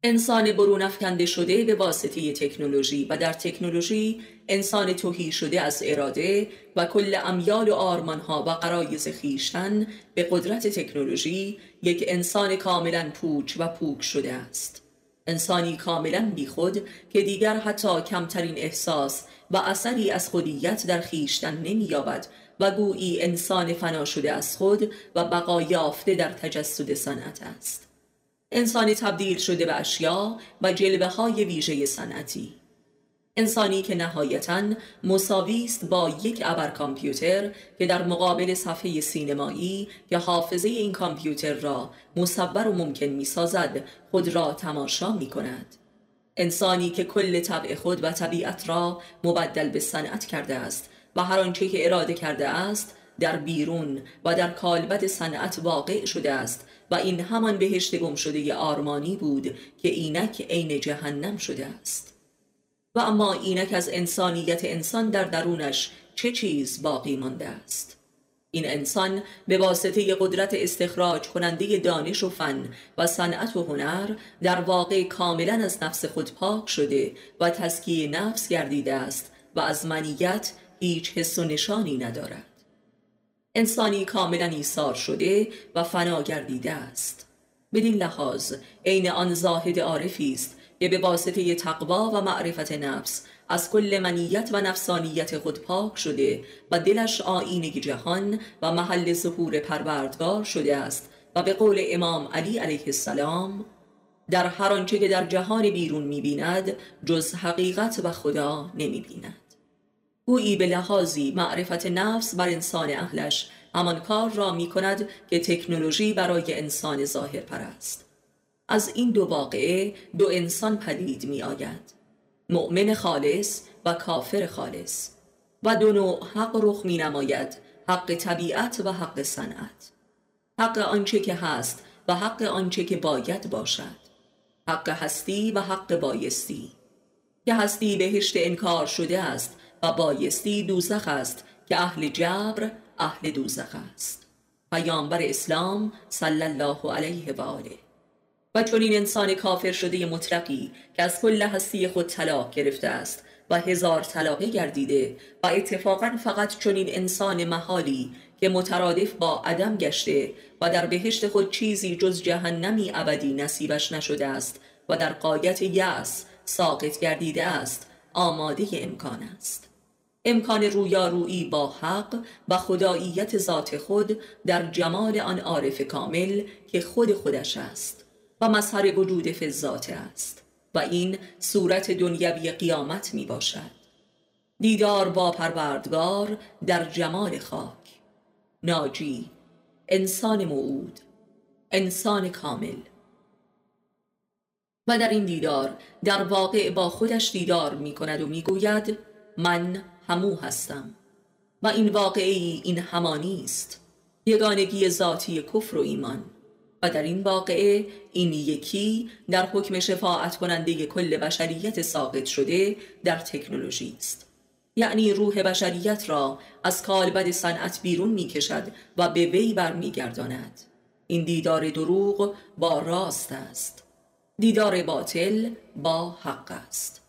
[SPEAKER 1] انسان برون افکنده شده به واسطه تکنولوژی و در تکنولوژی انسان توهی شده از اراده و کل امیال و آرمانها و قرایز خیشتن به قدرت تکنولوژی یک انسان کاملا پوچ و پوک شده است. انسانی کاملا بیخود که دیگر حتی کمترین احساس و اثری از خودیت در خیشتن نمییابد و گویی انسان فنا شده از خود و بقا یافته در تجسد صنعت است. انسانی تبدیل شده به اشیا و جلوه های ویژه صنعتی. انسانی که نهایتا مساوی است با یک ابر کامپیوتر که در مقابل صفحه سینمایی که حافظه این کامپیوتر را مصور و ممکن می سازد خود را تماشا می کند انسانی که کل طبع خود و طبیعت را مبدل به صنعت کرده است و هر آنچه که اراده کرده است در بیرون و در کالبد صنعت واقع شده است و این همان بهشت گم شده آرمانی بود که اینک عین جهنم شده است. و اما اینک از انسانیت انسان در درونش چه چیز باقی مانده است؟ این انسان به واسطه قدرت استخراج کننده دانش و فن و صنعت و هنر در واقع کاملا از نفس خود پاک شده و تزکیه نفس گردیده است و از منیت هیچ حس و نشانی ندارد. انسانی کاملا ایثار شده و فنا گردیده است. بدین لحاظ عین آن زاهد عارفی است که به واسطه تقوا و معرفت نفس از کل منیت و نفسانیت خود پاک شده و دلش آینه جهان و محل ظهور پروردگار شده است و به قول امام علی علیه السلام در هر آنچه که در جهان بیرون می‌بیند جز حقیقت و خدا نمی‌بیند. گویی به لحاظی معرفت نفس بر انسان اهلش همان کار را می کند که تکنولوژی برای انسان ظاهر پرست از این دو واقعه دو انسان پدید می آید مؤمن خالص و کافر خالص. و دو نوع حق رخ می نماید حق طبیعت و حق صنعت. حق آنچه که هست و حق آنچه که باید باشد. حق هستی و حق بایستی. که هستی بهشت انکار شده است و بایستی دوزخ است که اهل جبر اهل دوزخ است. پیامبر اسلام صلی الله علیه و آله. و چون این انسان کافر شده مطلقی که از کل هستی خود طلاق گرفته است و هزار طلاقه گردیده و اتفاقا فقط چون این انسان محالی که مترادف با عدم گشته و در بهشت خود چیزی جز جهنمی ابدی نصیبش نشده است و در قایت یأس ساقط گردیده است آماده امکان است. امکان رویارویی با حق و خداییت ذات خود در جمال آن عارف کامل که خود خودش است و مظهر وجود فضات است و این صورت دنیوی قیامت می باشد. دیدار با پروردگار در جمال خاک. ناجی انسان موعود انسان کامل. و در این دیدار در واقع با خودش دیدار می کند و می گوید من همو هستم. و این واقعی این همانی است. یگانگی ذاتی کفر و ایمان. و در این واقعه این یکی در حکم شفاعت کننده کل بشریت ساقط شده در تکنولوژی است. یعنی روح بشریت را از کالبد صنعت بیرون می کشد و به وی برمیگرداند. این دیدار دروغ با راست است. دیدار باطل با حق است.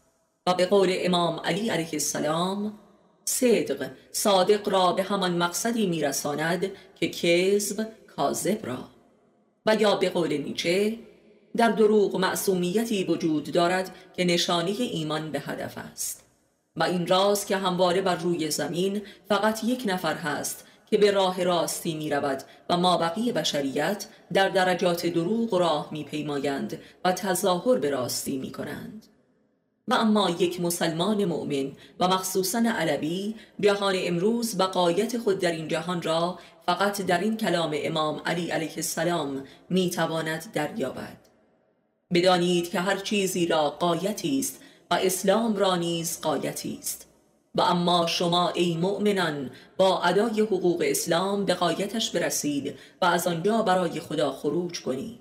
[SPEAKER 1] و به قول امام علی علیه السلام صدق. صادق را به همان مقصدی میرساند که کذب کاذب را. و یا به قول نیچه در دروغ معصومیتی وجود دارد که نشانی ایمان به هدف است. و این راست که همواره بر روی زمین فقط یک نفر هست که به راه راستی می رود و ما بقیه بشریت در درجات دروغ راه می پیمایند و تظاهر به راستی می کنند. و اما یک مسلمان مؤمن و مخصوصا علوی جهان امروز بقایت خود در این جهان را فقط در این کلام امام علی علیه السلام می تواند دریابد. بدانید که هر چیزی را قایتی است و اسلام را نیز قایتی است. و اما شما ای مؤمنان با ادای حقوق اسلام به قایتش برسید و از آنجا برای خدا خروج کنید.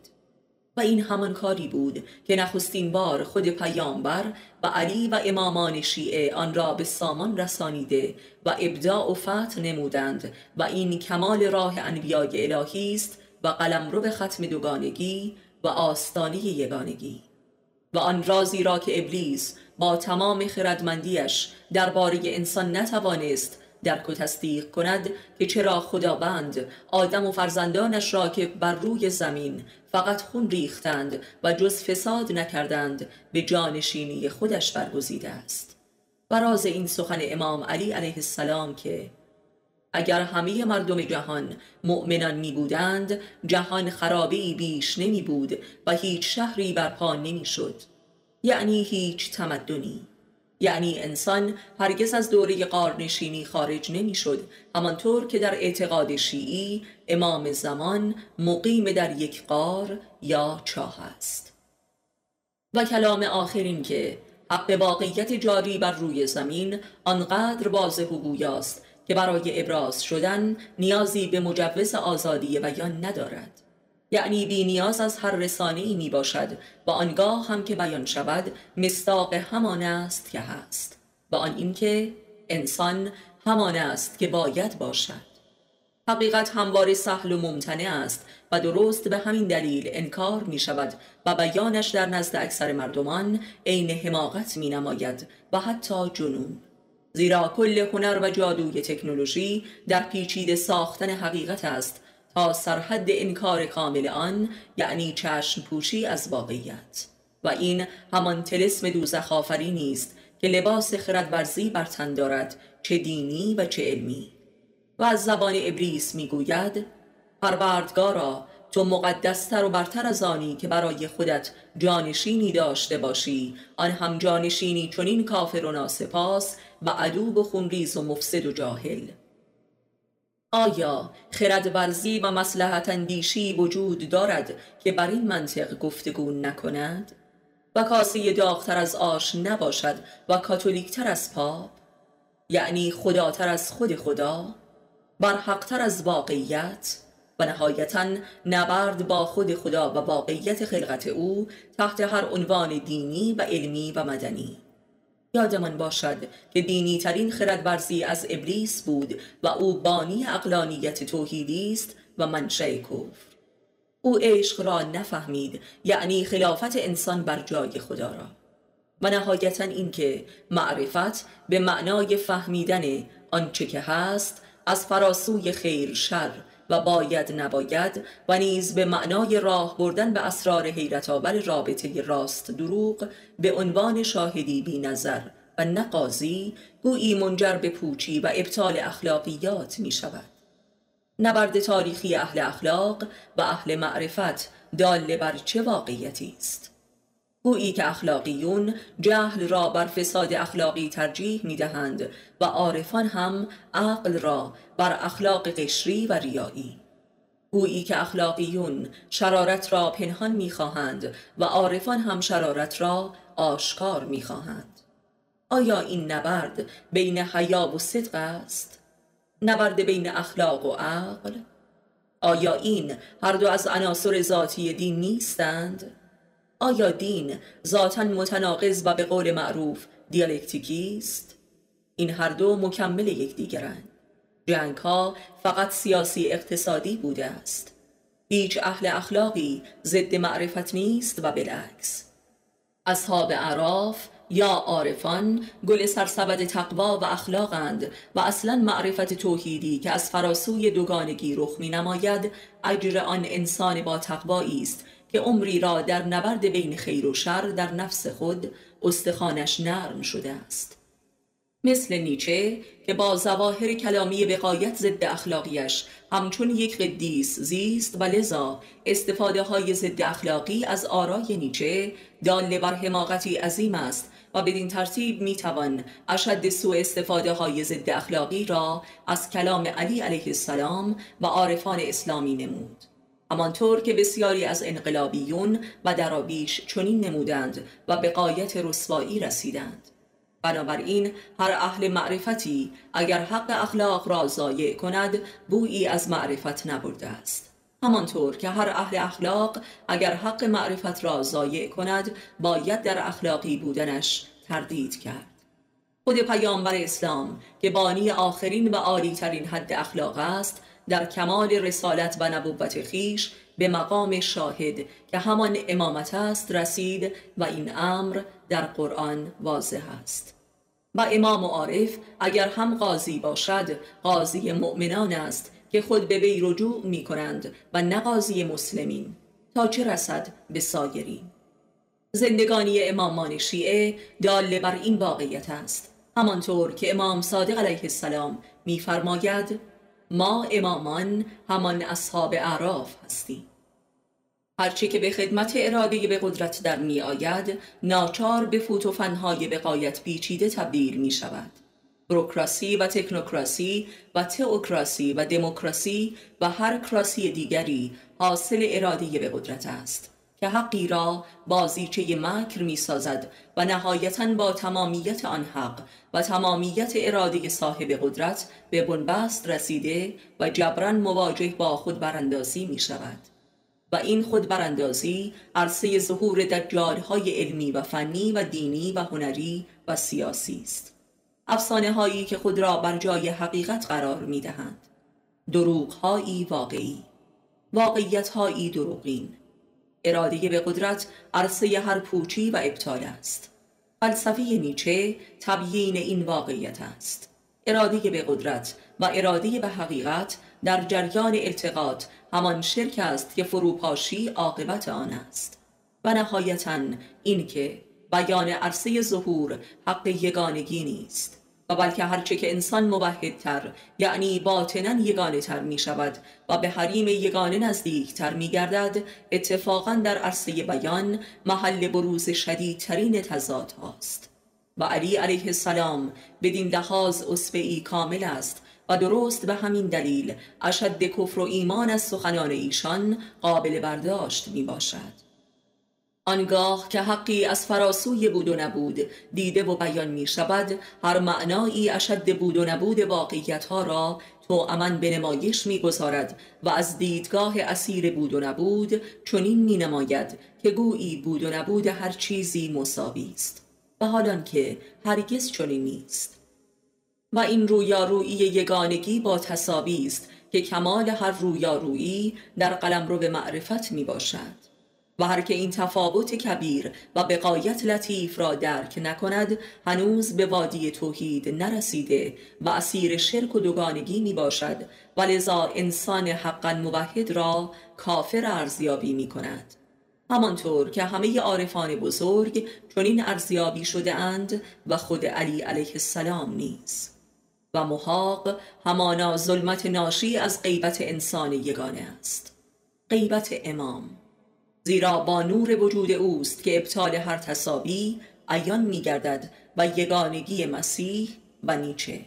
[SPEAKER 1] و این همان کاری بود که نخستین بار خود پیامبر و علی و امامان شیعه آن را به سامان رسانیده و ابداع و فتح نمودند و این کمال راه انبیای الهی است و قلم رو به ختم دوگانگی و آستانه یگانگی. و آن رازی را که ابلیس با تمام خردمندیش درباره انسان نتوانست درک و تصدیق کند که چرا خداوند آدم و فرزندانش را که بر روی زمین فقط خون ریختند و جز فساد نکردند به جانشینی خودش برگزیده است. و راز این سخن امام علی علیه السلام که اگر همه مردم جهان مؤمنان می بودند جهان خرابی بیش نمی بود و هیچ شهری برپا نمی شد یعنی هیچ تمدنی. یعنی انسان هرگز از دوره قارنشینی خارج نمی‌شد همانطور که در اعتقاد شیعی امام زمان مقیم در یک قار یا چاه است. و کلام آخرین که حق واقعیت جاری بر روی زمین آنقدر واضح و گویاست که برای ابراز شدن نیازی به مجوز آزادی بیان ندارد. یعنی بی نیاز از هر رسانه ای می باشد و آنگاه هم که بیان شود مستاق همان است که هست. و آن اینکه انسان همان است که باید باشد. حقیقت همواره سهل و ممتنع است و درست به همین دلیل انکار می شود و بیانش در نزد اکثر مردمان عین حماقت می نماید و حتی جنون. زیرا کل هنر و جادوی تکنولوژی در پیچیده ساختن حقیقت است تا سرحد انکار کامل آن یعنی چشم پوشی از واقعیت. و این همان تلسم دوزخ آفرینی است که لباس خردورزی بر تن دارد چه دینی و چه علمی. و از زبان ابلیس می‌گوید پروردگارا تو مقدستر و برتر از آنی که برای خودت جانشینی داشته باشی. آن هم جانشینی چنین کافر و ناسپاس و عدو و خونریز و مفسد و جاهل. آیا خرد ورزی و مسلحت اندیشی وجود دارد که بر این منطق گفتگو نکند؟ و کاسه داغتر از آش نباشد و کاتولیکتر از پاپ؟ یعنی خداتر از خود خدا؟ برحقتر از واقعیت؟ و نهایتا نبرد با خود خدا و واقعیت خلقت او تحت هر عنوان دینی و علمی و مدنی یادمان باشد که دینی ترین خردورزی از ابلیس بود و او بانی اقلانیت توحیدی است و منشأ کفر او عشق را نفهمید یعنی خلافت انسان بر جای خدا را. و نهایتا اینکه معرفت به معنای فهمیدن آنچه که هست از فراسوی خیر شر و باید نباید و نیز به معنای راه بردن به اسرار حیرت آور رابطه راست دروغ به عنوان شاهدی بی نظر و نقاضی گویی منجر به پوچی و ابطال اخلاقیات می شود. نبرد تاریخی اهل اخلاق و اهل معرفت دال بر چه واقعیتی است؟ گویی که اخلاقیون جهل را بر فساد اخلاقی ترجیح می دهند و عارفان هم عقل را بر اخلاق قشری و ریایی گویی که اخلاقیون شرارت را پنهان می خواهند و عارفان هم شرارت را آشکار می خواهند. آیا این نبرد بین حیا و صدق است؟ نبرد بین اخلاق و عقل؟ آیا این هر دو از عناصر ذاتی دین نیستند؟ آیا دین ذاتا متناقض و به قول معروف دیالکتیکی است؟ این هر دو مکمل یکدیگرند. جنگ ها فقط سیاسی اقتصادی بوده است. هیچ اهل اخلاقی ضد معرفت نیست و بالعکس. اصحاب عراف یا عارفان گل سرسبد تقوا و اخلاقند و اصلا معرفت توحیدی که از فراسوی دوگانگی رخ می نماید اجر آن انسان با تقوایی است که عمری را در نبرد بین خیر و شر در نفس خود استخانش نرم شده است. مثل نیچه که با زواهر کلامی بقایت ضد اخلاقیش همچون یک قدیس زیست و لذا استفاده های ضد اخلاقی از آرای نیچه دال بر حماقتی عظیم است و بدین ترتیب می توان اشد سوء استفاده های ضد اخلاقی را از کلام علی علیه السلام و عارفان اسلامی نمود. همانطور که بسیاری از انقلابیون و درابیش چنین نمودند و به قایت رسوایی رسیدند. بنابراین هر اهل معرفتی اگر حق اخلاق را ضایع کند بویی از معرفت نبرده است. همانطور که هر اهل اخلاق اگر حق معرفت را ضایع کند باید در اخلاقی بودنش تردید کرد. خود پیامبر اسلام که بانی آخرین و عالی ترین حد اخلاق است در کمال رسالت و نبوت خیش به مقام شاهد که همان امامت است رسید و این امر در قرآن واضح است. و امام عارف اگر هم قاضی باشد قاضی مؤمنان است که خود به وی رجوع می کنند و نه قاضی مسلمین. تا چه رسد به سایرین زندگانی امامان شیعه داله بر این واقعیت است. همانطور که امام صادق علیه السلام میفرماید ما امامان همان اصحاب اعراف هستیم. هرچه که به خدمت اراده به قدرت در می آید ناچار به فوت و فنهای بقایت پیچیده تبدیل می شود. بروکراسی و تکنوکراسی و تئوکراسی و دموکراسی و هر کراسی دیگری حاصل اراده به قدرت است. که حقی را بازیچه مکر می سازد و نهایتا با تمامیت آن حق و تمامیت اراده صاحب قدرت به بنبست رسیده و جبران مواجه با خود براندازی می شود و این خود براندازی عرصه ظهور های علمی و فنی و دینی و هنری و سیاسی است. افسانه هایی که خود را بر جای حقیقت قرار می دهند دروغ هایی واقعی. واقعیت هایی دروغین. اراده به قدرت عرصه هر پوچی و ابطال است. فلسفه نیچه تبیین این واقعیت است. اراده به قدرت و اراده به حقیقت در جریان التقاط همان شرک است که فروپاشی عاقبت آن است. و نهایتا اینکه بیان عرصه ظهور حق یگانگی نیست. و بلکه هرچه که انسان موحدتر یعنی باطنا یگانه تر می شود و به حریم یگانه نزدیک تر می گردد اتفاقا در عرصه بیان محل بروز شدیدترین تضاد هاست. و علی علیه السلام بدین لحاظ اصفعی کامل است و درست به همین دلیل اشد کفر و ایمان از سخنان ایشان قابل برداشت می باشد آنگاه که حقی از فراسوی بود و نبود دیده و بیان می شود هر معنایی اشد بود و نبود واقعیت ها را تو امن به نمایش می گذارد و از دیدگاه اسیر بود و نبود چنین می نماید که گویی بود و نبود هر چیزی مساوی است. و حالان که هرگز چنین نیست. و این رویارویی یگانگی با تصاوی است که کمال هر رویارویی در قلمرو معرفت می باشد و هر که این تفاوت کبیر و بقایت لطیف را درک نکند هنوز به وادی توحید نرسیده و اسیر شرک و دوگانگی می باشد و لذا انسان حقا موحد را کافر ارزیابی می کند همانطور که همه عارفان بزرگ چنین ارزیابی شده اند و خود علی علیه السلام نیز. و محاق همانا ظلمت ناشی از غیبت انسان یگانه است. غیبت امام. زیرا با نور وجود اوست که ابطال هر تصابی عیان می گردد و یگانگی مسیح و نیچه.